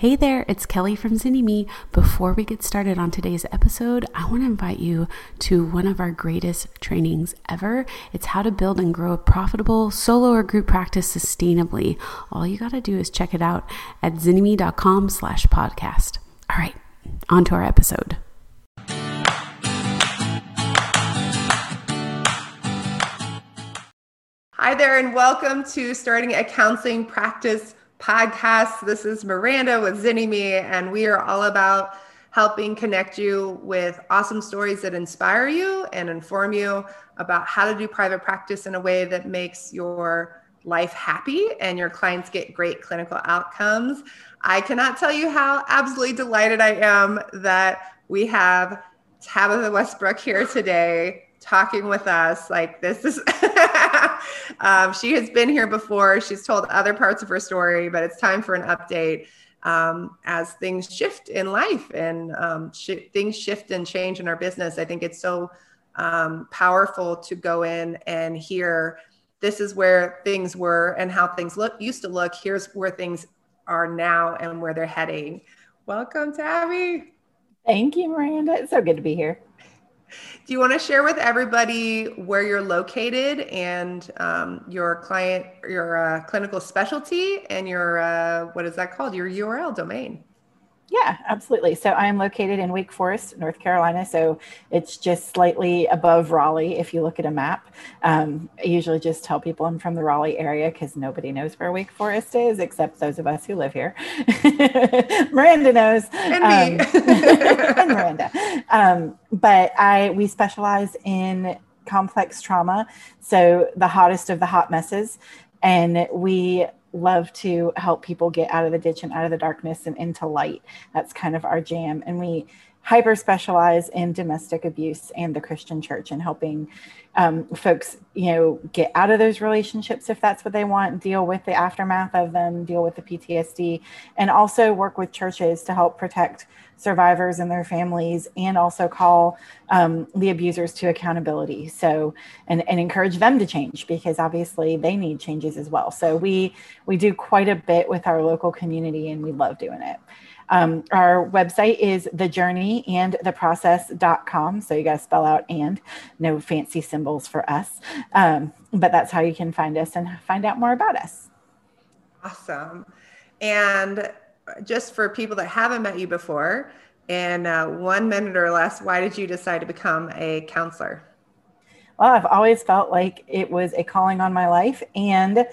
Hey there, it's Kelly from Zynnyme. Before we get started on today's episode, I want to invite you to one of our greatest trainings ever. It's how to build and grow a profitable solo or group practice sustainably. All you got to do is check it out at zynnyme.com slash podcast. All right, on to our episode. Hi there, and welcome to Starting a Counseling Practice podcast. This is Miranda with Zynnyme, and we are all about helping connect you with awesome stories that inspire you and inform you about how to do private practice in a way that makes your life happy and your clients get great clinical outcomes. I cannot tell you how absolutely delighted I am that we have Tabitha Westbrook here today talking with us. Like, this is. um, she has been here before. She's told other parts of her story, but it's time for an update um, as things shift in life and um, sh- things shift and change in our business. I think it's so um, powerful to go in and hear this is where things were and how things look used to look. Here's where things are now and where they're heading. Welcome, Tabby. Thank you, Miranda. It's so good to be here. Do you want to share with everybody where you're located and um, your client, your uh, clinical specialty, and your uh, what is that called? Your URL domain. Yeah, absolutely. So I'm located in Wake Forest, North Carolina. So it's just slightly above Raleigh if you look at a map. Um, I usually just tell people I'm from the Raleigh area because nobody knows where Wake Forest is except those of us who live here. Miranda knows. And me. Um, and Miranda. Um, but I we specialize in complex trauma. So the hottest of the hot messes. And we love to help people get out of the ditch and out of the darkness and into light. That's kind of our jam. And we hyper specialize in domestic abuse and the Christian church and helping um, folks, you know, get out of those relationships if that's what they want, deal with the aftermath of them, deal with the PTSD, and also work with churches to help protect survivors and their families and also call um, the abusers to accountability. So and, and encourage them to change because obviously they need changes as well. So we we do quite a bit with our local community and we love doing it um, our website is the journey and So you got to spell out and no fancy symbols for us. Um, but that's how you can find us and find out more about us. Awesome. And just for people that haven't met you before, in uh, one minute or less, why did you decide to become a counselor? Well, I've always felt like it was a calling on my life, and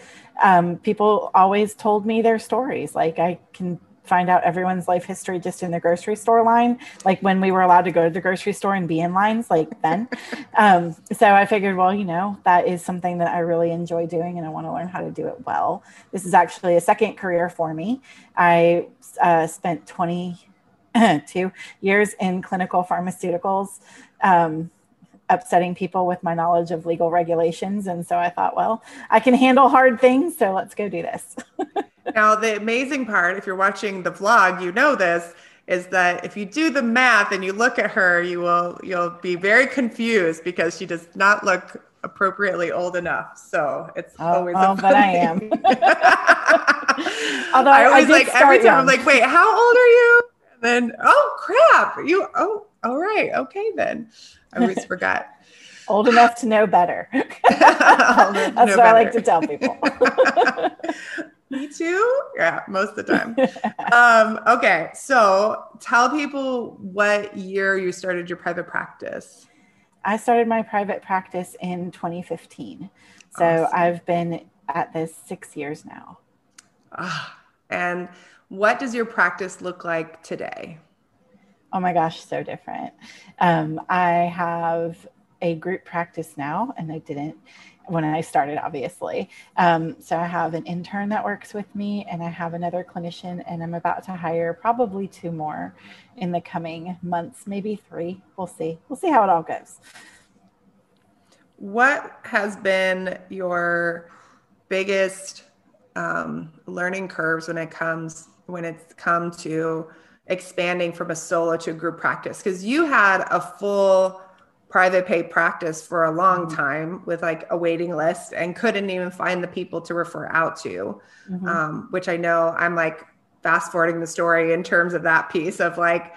um, people always told me their stories. Like I can find out everyone's life history just in the grocery store line, like when we were allowed to go to the grocery store and be in lines, like then. um, so I figured, well, you know, that is something that I really enjoy doing and I want to learn how to do it well. This is actually a second career for me. I uh, spent 22 years in clinical pharmaceuticals. Um, upsetting people with my knowledge of legal regulations. And so I thought, well, I can handle hard things. So let's go do this. now, the amazing part, if you're watching the vlog, you know this is that if you do the math and you look at her, you will you'll be very confused because she does not look appropriately old enough. So it's oh, always oh, but I am. Although I always I like every time young. I'm like, wait, how old are you? And then oh crap, you oh all right, okay then. I always forgot. Old enough to know better. That's what better. I like to tell people. Me too. Yeah, most of the time. um, okay, so tell people what year you started your private practice. I started my private practice in 2015. So awesome. I've been at this six years now. Uh, and what does your practice look like today? Oh my gosh, so different. Um, I have a group practice now, and I didn't when I started, obviously. Um, so I have an intern that works with me, and I have another clinician, and I'm about to hire probably two more in the coming months, maybe three. We'll see. We'll see how it all goes. What has been your biggest um, learning curves when it comes when it's come to expanding from a solo to a group practice? Because you had a full private pay practice for a long mm-hmm. time with like a waiting list and couldn't even find the people to refer out to, mm-hmm. um, which I know I'm like, fast forwarding the story in terms of that piece of like,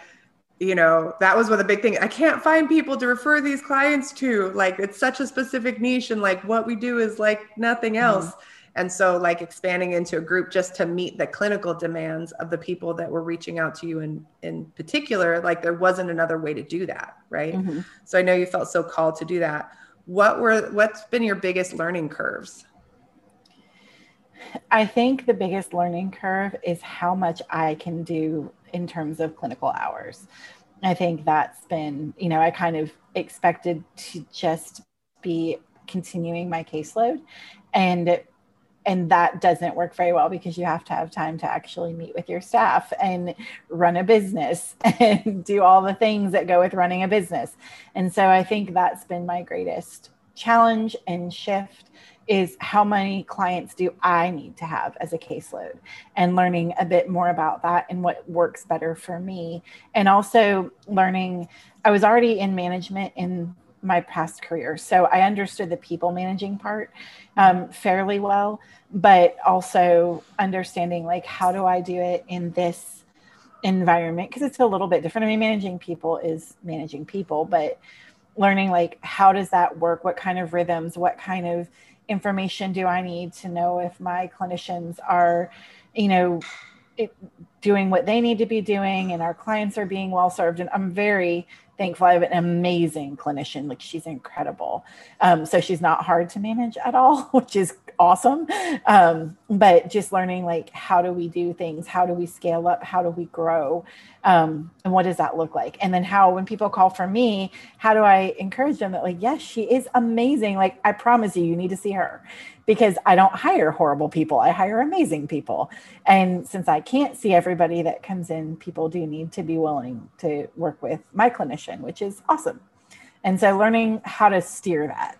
you know, that was one of the big things. I can't find people to refer these clients to. Like, it's such a specific niche, and like what we do is like nothing mm-hmm. else. Mm-hmm. And so, like, expanding into a group just to meet the clinical demands of the people that were reaching out to you in, in particular, like, there wasn't another way to do that. Right. Mm-hmm. So, I know you felt so called to do that. What were, what's been your biggest learning curves? I think the biggest learning curve is how much I can do in terms of clinical hours. I think that's been, you know, I kind of expected to just be continuing my caseload and and that doesn't work very well because you have to have time to actually meet with your staff and run a business and do all the things that go with running a business. And so I think that's been my greatest challenge and shift is how many clients do I need to have as a caseload and learning a bit more about that and what works better for me. And also learning, I was already in management in my past career. So I understood the people managing part um, fairly well, but also understanding like, how do I do it in this environment? Because it's a little bit different. I mean, managing people is managing people, but learning like, how does that work? What kind of rhythms? What kind of information do I need to know if my clinicians are, you know, it, doing what they need to be doing and our clients are being well served. And I'm very thankful. I have an amazing clinician. Like she's incredible. Um, so she's not hard to manage at all, which is awesome. Um, but just learning like how do we do things? How do we scale up? How do we grow? Um, and what does that look like? And then how when people call for me, how do I encourage them that like, yes, she is amazing. Like I promise you, you need to see her because I don't hire horrible people. I hire amazing people. And since I can't see everybody that comes in, people do need to be willing to work with my clinician, which is awesome. And so learning how to steer that.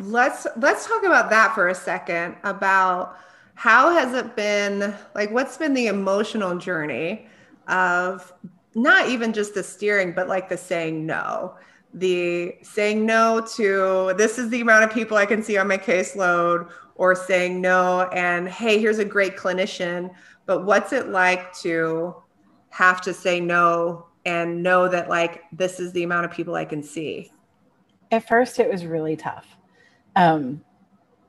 Let's let's talk about that for a second about how has it been like what's been the emotional journey of not even just the steering but like the saying no the saying no to this is the amount of people I can see on my caseload, or saying no and hey, here's a great clinician. But what's it like to have to say no and know that like this is the amount of people I can see? At first, it was really tough. Um,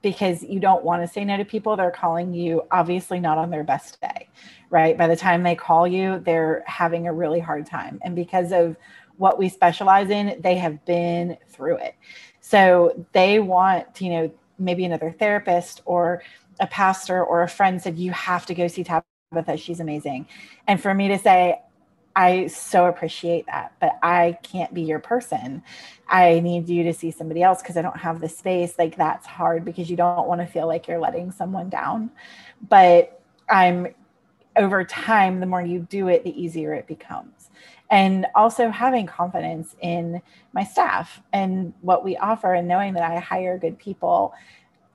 because you don't want to say no to people. They're calling you obviously not on their best day, right? By the time they call you, they're having a really hard time. And because of what we specialize in, they have been through it. So they want, you know, maybe another therapist or a pastor or a friend said, you have to go see Tabitha. She's amazing. And for me to say, I so appreciate that, but I can't be your person. I need you to see somebody else because I don't have the space. Like that's hard because you don't want to feel like you're letting someone down. But I'm over time, the more you do it, the easier it becomes and also having confidence in my staff and what we offer and knowing that I hire good people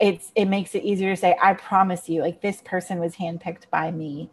it's it makes it easier to say I promise you like this person was handpicked by me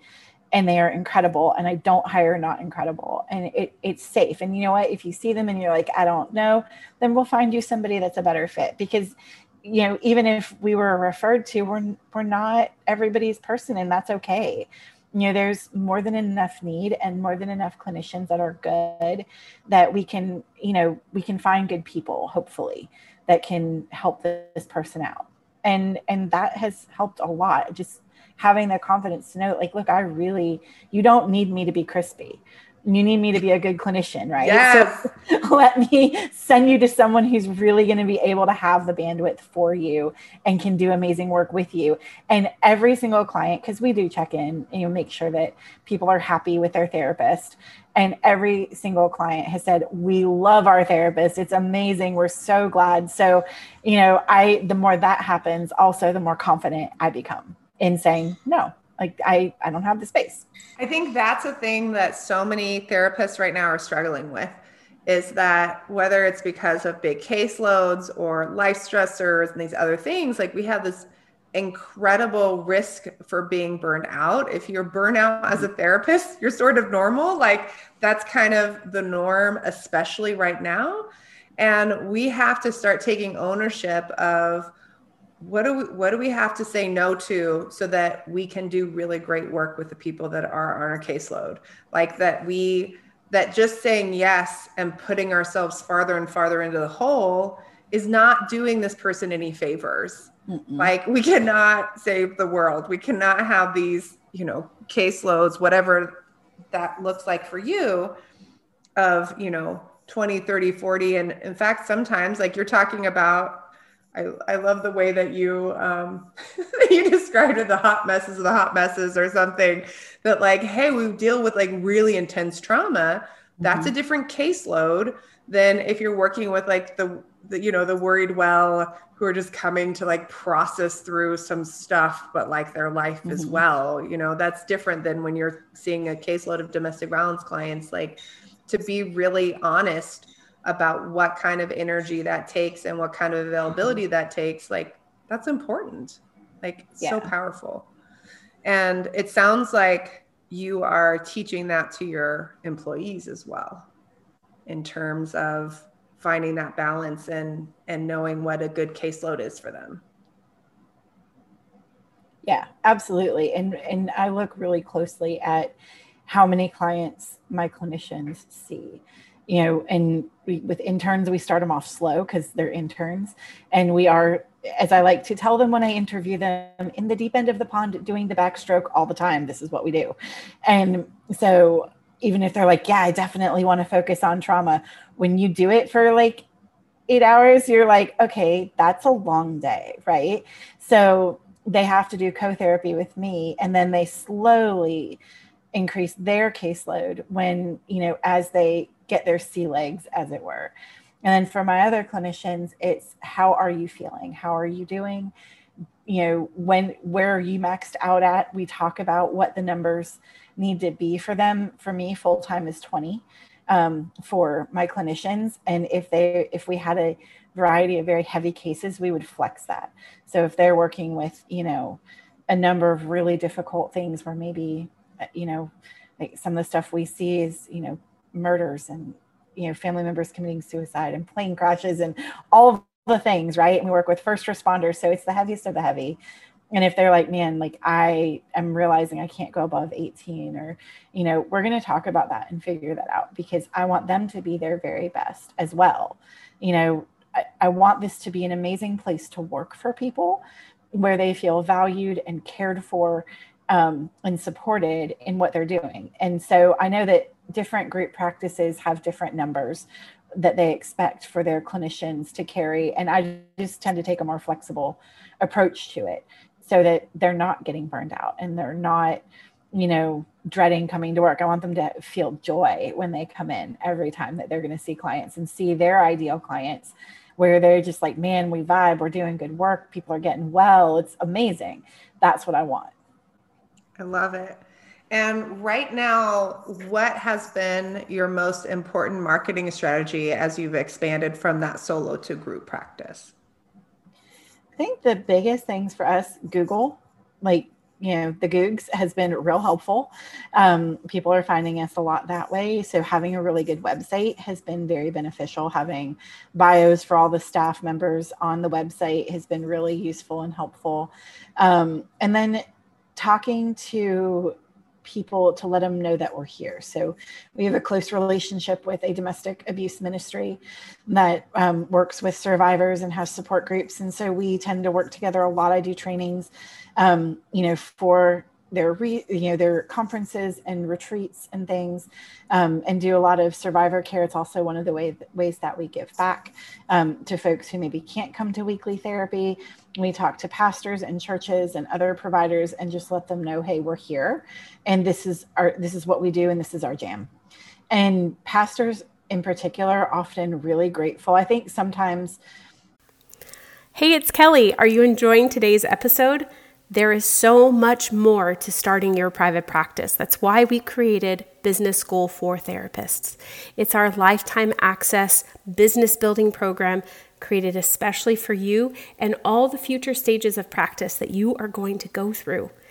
and they are incredible and I don't hire not incredible and it, it's safe. And you know what? If you see them and you're like I don't know then we'll find you somebody that's a better fit. Because you know even if we were referred to we're we're not everybody's person and that's okay. You know there's more than enough need and more than enough clinicians that are good that we can you know we can find good people hopefully that can help this person out. And and that has helped a lot. Just having the confidence to know like look i really you don't need me to be crispy you need me to be a good clinician, right? Yes. So let me send you to someone who's really going to be able to have the bandwidth for you and can do amazing work with you. And every single client, because we do check in, and you know, make sure that people are happy with their therapist. And every single client has said, We love our therapist. It's amazing. We're so glad. So, you know, I the more that happens, also the more confident I become in saying no like I, I don't have the space. I think that's a thing that so many therapists right now are struggling with is that whether it's because of big caseloads or life stressors and these other things, like we have this incredible risk for being burned out. If you're burnout as a therapist, you're sort of normal. Like that's kind of the norm, especially right now. And we have to start taking ownership of what do we what do we have to say no to so that we can do really great work with the people that are on our caseload? Like that we that just saying yes and putting ourselves farther and farther into the hole is not doing this person any favors. Mm-mm. like we cannot save the world. We cannot have these you know caseloads whatever that looks like for you of you know 20 30 40 and in fact sometimes like you're talking about I, I love the way that you um, you described it, the hot messes of the hot messes or something that like, hey, we deal with like really intense trauma. That's mm-hmm. a different caseload than if you're working with like the, the you know the worried well who are just coming to like process through some stuff, but like their life mm-hmm. as well. You know that's different than when you're seeing a caseload of domestic violence clients. Like to be really honest about what kind of energy that takes and what kind of mm-hmm. availability that takes like that's important. Like yeah. so powerful. And it sounds like you are teaching that to your employees as well in terms of finding that balance and and knowing what a good caseload is for them. Yeah absolutely. And and i look really closely at how many clients my clinicians see you know, and we, with interns, we start them off slow because they're interns. And we are, as I like to tell them when I interview them, in the deep end of the pond doing the backstroke all the time. This is what we do. And so even if they're like, yeah, I definitely want to focus on trauma, when you do it for like eight hours, you're like, okay, that's a long day, right? So they have to do co therapy with me. And then they slowly, increase their caseload when you know as they get their sea legs, as it were. And then for my other clinicians, it's how are you feeling? How are you doing? You know, when where are you maxed out at? We talk about what the numbers need to be for them. For me, full time is 20 um, for my clinicians. And if they if we had a variety of very heavy cases, we would flex that. So if they're working with, you know, a number of really difficult things where maybe, you know, like some of the stuff we see is, you know, murders and you know family members committing suicide and plane crashes and all of the things right? And we work with first responders so it's the heaviest of the heavy. And if they're like man like i am realizing i can't go above 18 or you know we're going to talk about that and figure that out because i want them to be their very best as well. You know I, I want this to be an amazing place to work for people where they feel valued and cared for um, and supported in what they're doing and so i know that different group practices have different numbers that they expect for their clinicians to carry. And I just tend to take a more flexible approach to it so that they're not getting burned out and they're not, you know, dreading coming to work. I want them to feel joy when they come in every time that they're going to see clients and see their ideal clients where they're just like, man, we vibe, we're doing good work, people are getting well. It's amazing. That's what I want. I love it. And right now, what has been your most important marketing strategy as you've expanded from that solo to group practice? I think the biggest things for us, Google, like, you know, the Googs has been real helpful. Um, people are finding us a lot that way. So, having a really good website has been very beneficial. Having bios for all the staff members on the website has been really useful and helpful. Um, and then talking to people to let them know that we're here. So we have a close relationship with a domestic abuse ministry that um, works with survivors and has support groups. And so we tend to work together a lot. I do trainings, um, you know, for their re, you know their conferences and retreats and things um, and do a lot of survivor care. It's also one of the way, ways that we give back um, to folks who maybe can't come to weekly therapy. We talk to pastors and churches and other providers and just let them know hey we're here and this is our this is what we do and this is our jam. And pastors in particular are often really grateful. I think sometimes hey it's kelly. Are you enjoying today's episode there is so much more to starting your private practice. That's why we created Business School for Therapists. It's our lifetime access business building program created especially for you and all the future stages of practice that you are going to go through.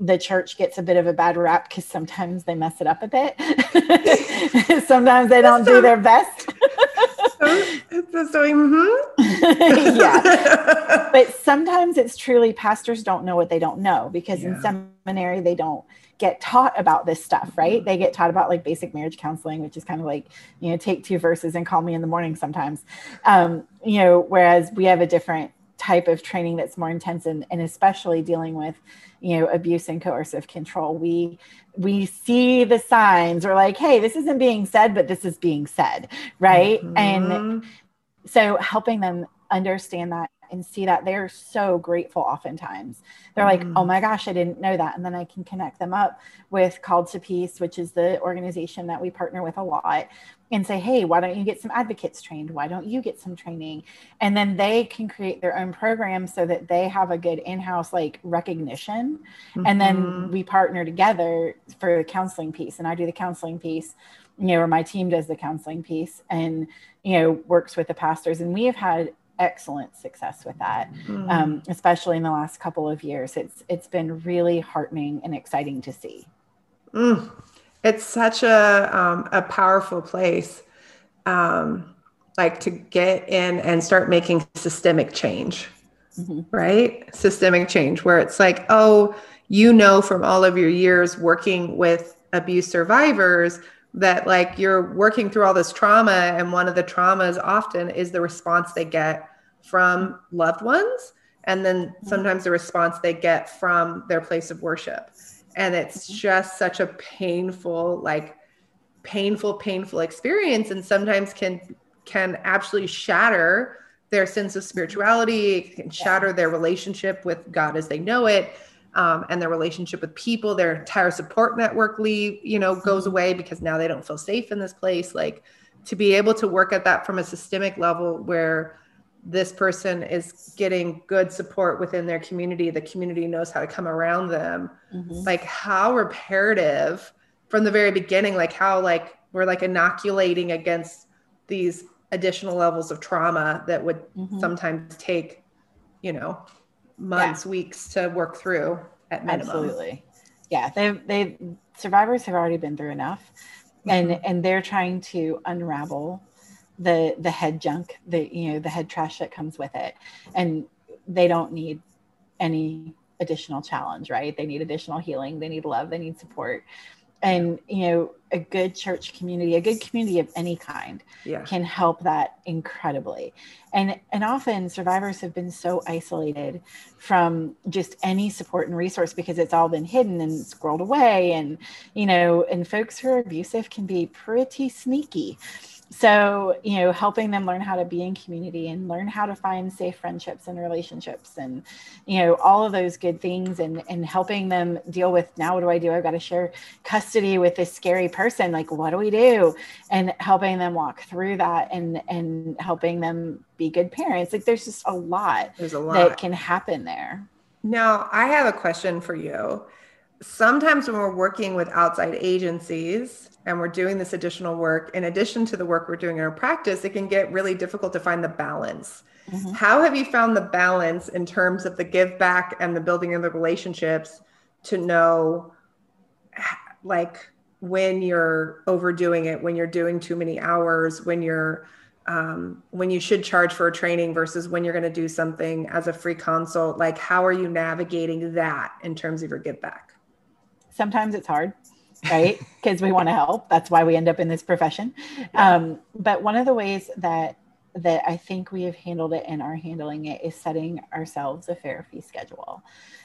the church gets a bit of a bad rap because sometimes they mess it up a bit. sometimes they don't do their best. so, mm-hmm. yeah. But sometimes it's truly pastors don't know what they don't know because yeah. in seminary they don't get taught about this stuff, right? They get taught about like basic marriage counseling, which is kind of like, you know, take two verses and call me in the morning sometimes. Um, you know, whereas we have a different type of training that's more intense and, and especially dealing with you know abuse and coercive control. We we see the signs. We're like hey this isn't being said but this is being said right? Mm-hmm. and so helping them understand that and see that they're so grateful oftentimes. They're mm like oh my gosh i didn't know that. And then i can connect them up with called to peace which is the organization that we partner with a lot and say, hey, why don't you get some advocates trained? Why don't you get some training? And then they can create their own program so that they have a good in house like recognition. Mm-hmm. And then mm-hmm. we partner together for the counseling piece. And I do the counseling piece, you know, or my team does the counseling piece and, you know, works with the pastors. And we have had excellent success with that, mm-hmm. um, especially in the last couple of years. It's it's been really heartening and exciting to see. Mm it's such a um, a powerful place um, like to get in and start making systemic change mm-hmm. right systemic change where it's like oh you know from all of your years working with abuse survivors that like you're working through all this trauma and one of the traumas often is the response they get from loved ones and then mm-hmm. sometimes the response they get from their place of worship and it's mm-hmm. just such a painful like painful painful experience and sometimes can can absolutely shatter their sense of spirituality it can shatter their relationship with god as they know it um, and their relationship with people their entire support network leave you know goes mm-hmm. away because now they don't feel safe in this place like to be able to work at that from a systemic level where this person is getting good support within their community the community knows how to come around them mm-hmm. like how reparative from the very beginning like how like we're like inoculating against these additional levels of trauma that would mm-hmm. sometimes take you know months yeah. weeks to work through at minimum absolutely yeah they they survivors have already been through enough mm-hmm. and and they're trying to unravel the the head junk the you know the head trash that comes with it. And they don't need any additional challenge right? They need additional healing. They need love. They need support. And you know a good church community a good community of any kind yeah. can help that incredibly. And and often survivors have been so isolated from just any support and resource because it's all been hidden and scrolled away. And you know and folks who are abusive can be pretty sneaky. So you know helping them learn how to be in community and learn how to find safe friendships and relationships and you know all of those good things and and helping them deal with now what do i do? I've got to share custody with this scary person like what do we do and helping them walk through that and and helping them be good parents like there's just a lot, there's a lot. that can happen there now i have a question for you sometimes when we're working with outside agencies and we're doing this additional work, in addition to the work we're doing in our practice, it can get really difficult to find the balance. Mm-hmm. How have you found the balance in terms of the give back and the building of the relationships to know like when you're overdoing it, when you're doing too many hours, when you're um, when you should charge for a training versus when you're going to do something as a free consult like how are you navigating that in terms of your give back sometimes it's hard right? Because we want to help. That's why we end up in this profession. Um, but one of the ways that that I think we have handled it and are handling it is setting ourselves a fair fee schedule.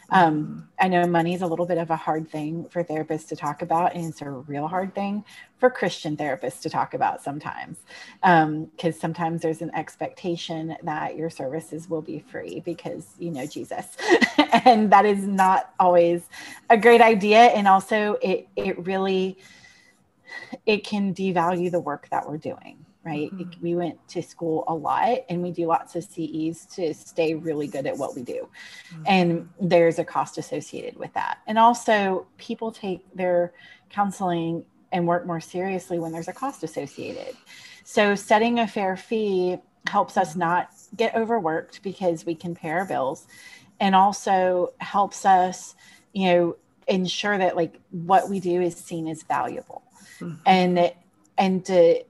Um, I know money is a little bit of a hard thing for therapists to talk about, and it's a real hard thing for Christian therapists to talk about sometimes. Because um, sometimes there's an expectation that your services will be free because you know Jesus. and that is not always a great idea. And also, it, it really it can devalue the work that we're doing right? Mm-hmm. We went to school a lot and we do lots of CEs to stay really good at what we do. Mm-hmm. And there's a cost associated with that. And also, people take their counseling and work more seriously when there's a cost associated. So, setting a fair fee helps us not get overworked because we can pay our bills and also helps us, you know, ensure that like what we do is seen as valuable. Mm-hmm. And and to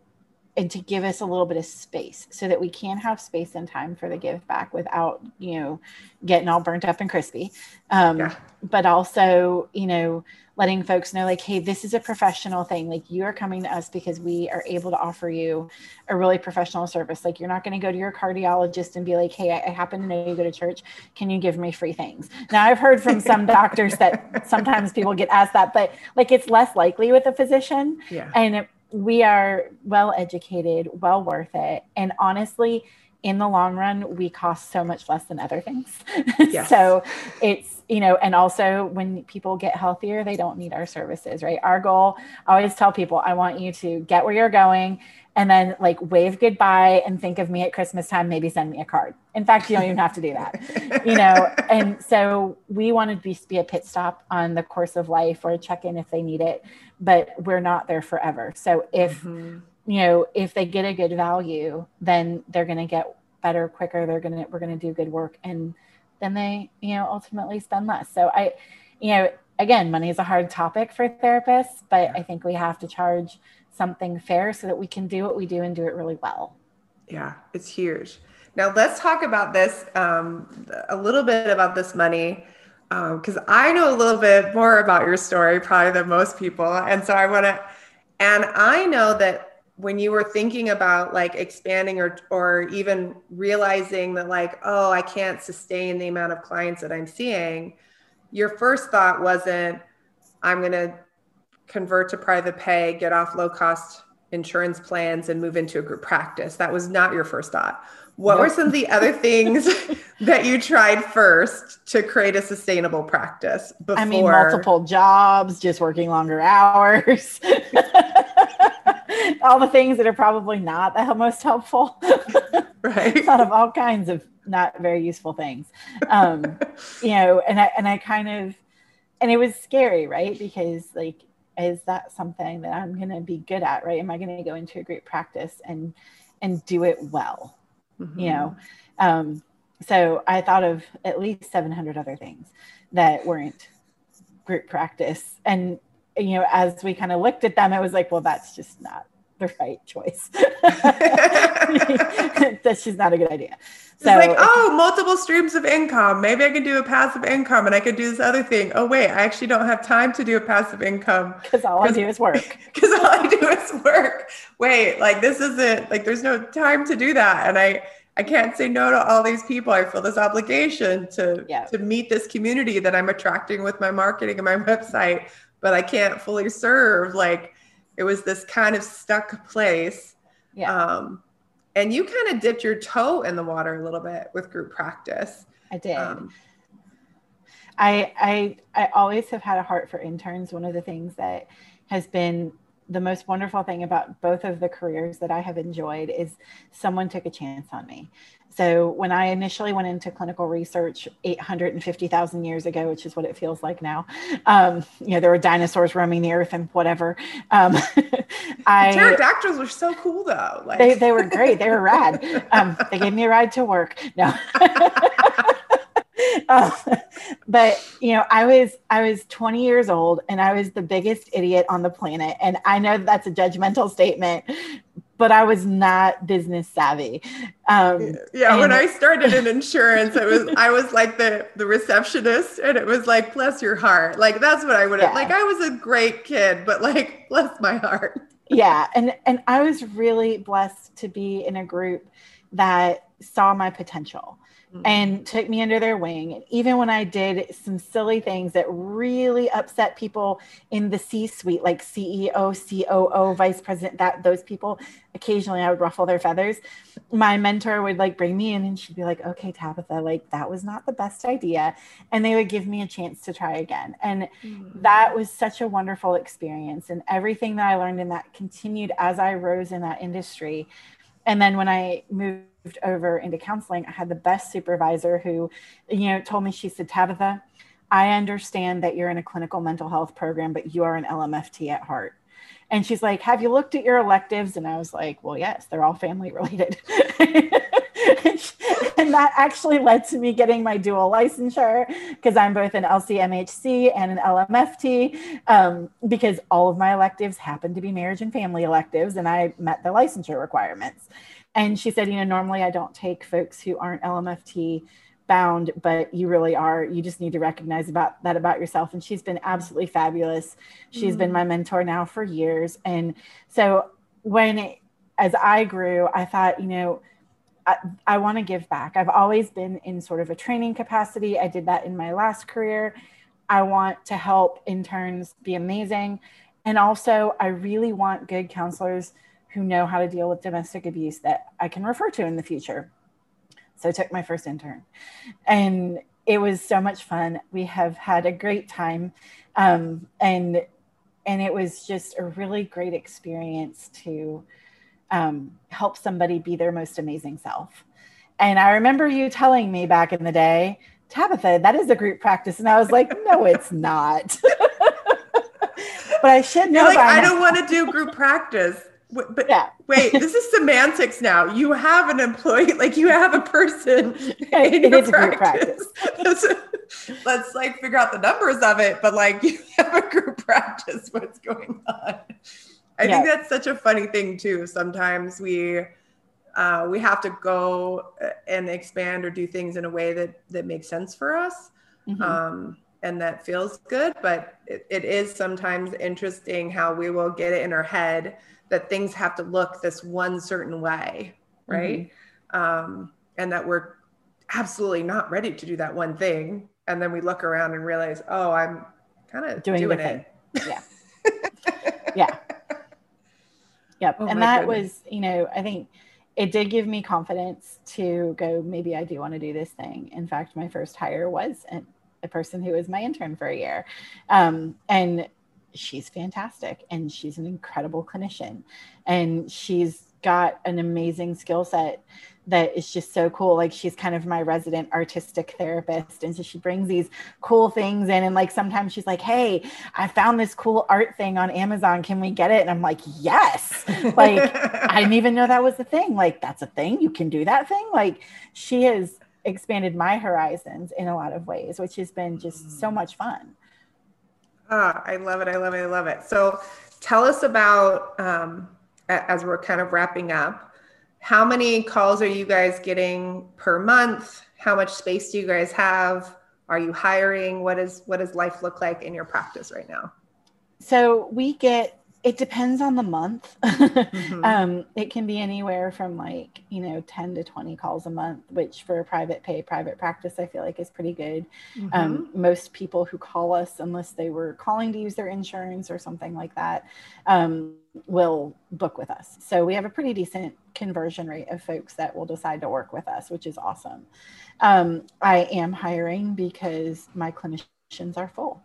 and to give us a little bit of space so that we can have space and time for the give back without you know getting all burnt up and crispy. Um, yeah. but also you know letting folks know like hey this is a professional thing. Like you are coming to us because we are able to offer you a really professional service. Like you're not going to go to your cardiologist and be like hey I, I happen to know you go to church. Can you give me free things? Now i've heard from some doctors that sometimes people get asked that but like it's less likely with a physician. Yeah. and it, we are well educated, well worth it. And honestly, in the long run, we cost so much less than other things. Yes. so it's, you know, and also when people get healthier, they don't need our services, right? Our goal, I always tell people, I want you to get where you're going and then like wave goodbye and think of me at Christmas time, maybe send me a card. In fact, you don't even have to do that, you know? And so we want to be, be a pit stop on the course of life or a check in if they need it, but we're not there forever. So if, mm-hmm. you know, if they get a good value, then they're going to get better quicker. They're going to, we're going to do good work. And then they, you know, ultimately spend less. So I, you know, again, money is a hard topic for therapists, but I think we have to charge something fair so that we can do what we do and do it really well. Yeah, it's huge. Now let's talk about this um, a little bit about this money because um, I know a little bit more about your story probably than most people, and so I want to. And I know that when you were thinking about like expanding or or even realizing that like oh I can't sustain the amount of clients that I'm seeing, your first thought wasn't I'm going to convert to private pay, get off low cost insurance plans, and move into a group practice. That was not your first thought. What were some of the other things that you tried first to create a sustainable practice? Before? I mean, multiple jobs, just working longer hours. all the things that are probably not the most helpful. right. Thought of all kinds of not very useful things. Um, you know, and I and I kind of and it was scary, right? Because like is that something that I'm going to be good at, right? Am I going to go into a group practice and and do it well? Mm-hmm. You know, um, so I thought of at least 700 other things that weren't group practice, and you know, as we kind of looked at them, it was like, well, that's just not the right choice. That's just not a good idea. So it's like, oh, multiple streams of income. Maybe I can do a passive income and I could do this other thing. Oh, wait, I actually don't have time to do a passive income. Because all I do is work. Because all I do is work. Wait, like this isn't like there's no time to do that. And I I can't say no to all these people. I feel this obligation to yeah. to meet this community that I'm attracting with my marketing and my website, but I can't fully serve. Like it was this kind of stuck place. Yeah. Um, and you kind of dipped your toe in the water a little bit with group practice. I did. Um, I I I always have had a heart for interns. One of the things that has been the most wonderful thing about both of the careers that I have enjoyed is someone took a chance on me. So when I initially went into clinical research 850,000 years ago, which is what it feels like now, um, you know, there were dinosaurs roaming the earth and whatever. Um, I, pterodactyls were so cool though. Like. They, they were great. They were rad. Um, they gave me a ride to work. No. Uh, but you know, I was I was 20 years old and I was the biggest idiot on the planet. And I know that that's a judgmental statement, but I was not business savvy. Um, yeah, when I started in insurance, it was I was like the the receptionist, and it was like bless your heart, like that's what I would have. Yeah. Like I was a great kid, but like bless my heart. yeah, and and I was really blessed to be in a group that saw my potential mm-hmm. and took me under their wing. And even when I did some silly things that really upset people in the C suite, like CEO, COO, vice president, that those people, occasionally I would ruffle their feathers. My mentor would like bring me in and she'd be like, okay, Tabitha, like that was not the best idea. And they would give me a chance to try again. And mm-hmm. that was such a wonderful experience. And everything that I learned in that continued as I rose in that industry. And then when I moved over into counseling, I had the best supervisor who, you know, told me, she said, Tabitha, I understand that you're in a clinical mental health program, but you are an LMFT at heart. And she's like, Have you looked at your electives? And I was like, Well, yes, they're all family related. and that actually led to me getting my dual licensure because I'm both an LCMHC and an LMFT um, because all of my electives happen to be marriage and family electives, and I met the licensure requirements. And she said, you know, normally I don't take folks who aren't LMFT bound, but you really are. You just need to recognize about that about yourself. And she's been absolutely fabulous. She's mm. been my mentor now for years. And so when it, as I grew, I thought, you know, I, I want to give back. I've always been in sort of a training capacity. I did that in my last career. I want to help interns be amazing. And also, I really want good counselors who know how to deal with domestic abuse that I can refer to in the future. So I took my first intern and it was so much fun. We have had a great time. Um, and and it was just a really great experience to um, help somebody be their most amazing self. And I remember you telling me back in the day, Tabitha, that is a group practice. And I was like, no, it's not. but I should know. You're like, I don't want to do group practice. But yeah. wait, this is semantics now. You have an employee, like you have a person. it is practice. a group practice. let's, let's like figure out the numbers of it, but like you have a group practice. What's going on? I yeah. think that's such a funny thing too. Sometimes we uh, we have to go uh, and expand or do things in a way that that makes sense for us. Mm-hmm. Um, and that feels good, but it, it is sometimes interesting how we will get it in our head that things have to look this one certain way, right? Mm-hmm. Um, and that we're absolutely not ready to do that one thing. And then we look around and realize, oh, I'm kind of doing, doing it. Yeah. yeah. Yep. Oh and that goodness. was, you know, I think it did give me confidence to go, maybe I do want to do this thing. In fact, my first hire was a, a person who was my intern for a year. Um, and she's fantastic and she's an incredible clinician and she's got an amazing skill set that is just so cool. Like she's kind of my resident artistic therapist. And so she brings these cool things in. And like sometimes she's like, Hey, I found this cool art thing on Amazon. Can we get it? And I'm like, Yes. Like I didn't even know that was a thing. Like that's a thing. You can do that thing. Like she has expanded my horizons in a lot of ways, which has been just so mm. much fun. Ah, I love it. I love it. I love it. So tell us about, um, as we're kind of wrapping up, how many calls are you guys getting per month? How much space do you guys have? Are you hiring? What is what does life look like in your practice right now? So we get it depends on the month. mm-hmm. um, it can be anywhere from like, you know, 10 to 20 calls a month, which for a private pay, private practice, I feel like is pretty good. Um, mm-hmm. Um, most people who call us, unless they were calling to use their insurance or something like that, um, will book with us. So we have a pretty decent conversion rate of folks that will decide to work with us, which is awesome. Um, I am hiring because my clinicians are full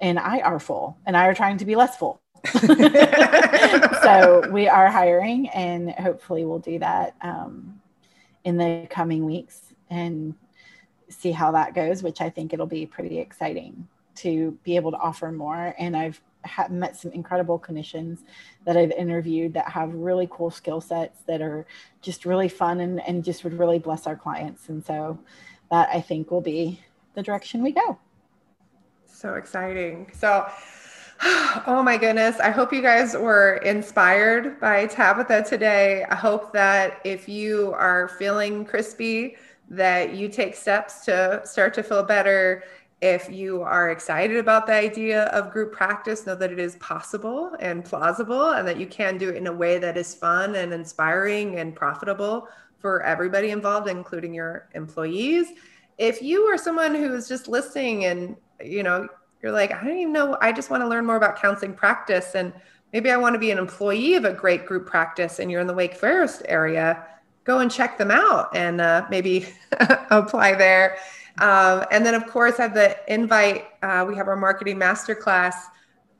and I are full and I are trying to be less full. so we are hiring and hopefully we'll do that um, in the coming weeks and see how that goes, which I think it'll be pretty exciting to be able to offer more. And I've ha- met some incredible clinicians that I've interviewed that have really cool skill sets that are just really fun and, and just would really bless our clients. And so that I think will be the direction we go. So exciting. So Oh my goodness. I hope you guys were inspired by Tabitha today. I hope that if you are feeling crispy, that you take steps to start to feel better. If you are excited about the idea of group practice, know that it is possible and plausible and that you can do it in a way that is fun and inspiring and profitable for everybody involved, including your employees. If you are someone who is just listening and you know you're like, I don't even know, I just want to learn more about counseling practice, and maybe I want to be an employee of a great group practice, and you're in the Wake Forest area, go and check them out and uh, maybe apply there. Um, and then, of course, have the invite. Uh, we have our marketing masterclass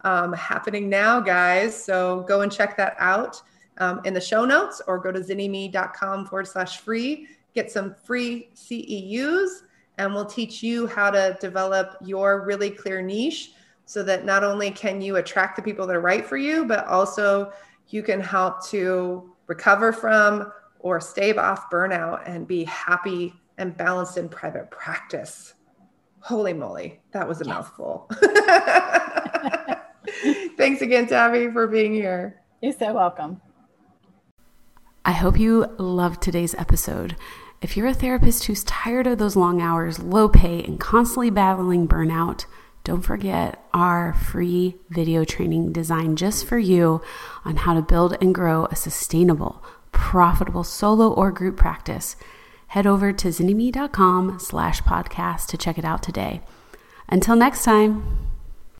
um, happening now, guys. So go and check that out um, in the show notes or go to zynnyme.com forward slash free. Get some free CEUs, and we'll teach you how to develop your really clear niche so that not only can you attract the people that are right for you, but also you can help to recover from or stave off burnout and be happy and balanced in private practice. Holy moly, that was a yes. mouthful. Thanks again, Tabby, for being here. You're so welcome. I hope you loved today's episode. If you're a therapist who's tired of those long hours, low pay, and constantly battling burnout, don't forget our free video training designed just for you on how to build and grow a sustainable, profitable solo or group practice, head over to zynnyme.com slash podcast to check it out today. Until next time.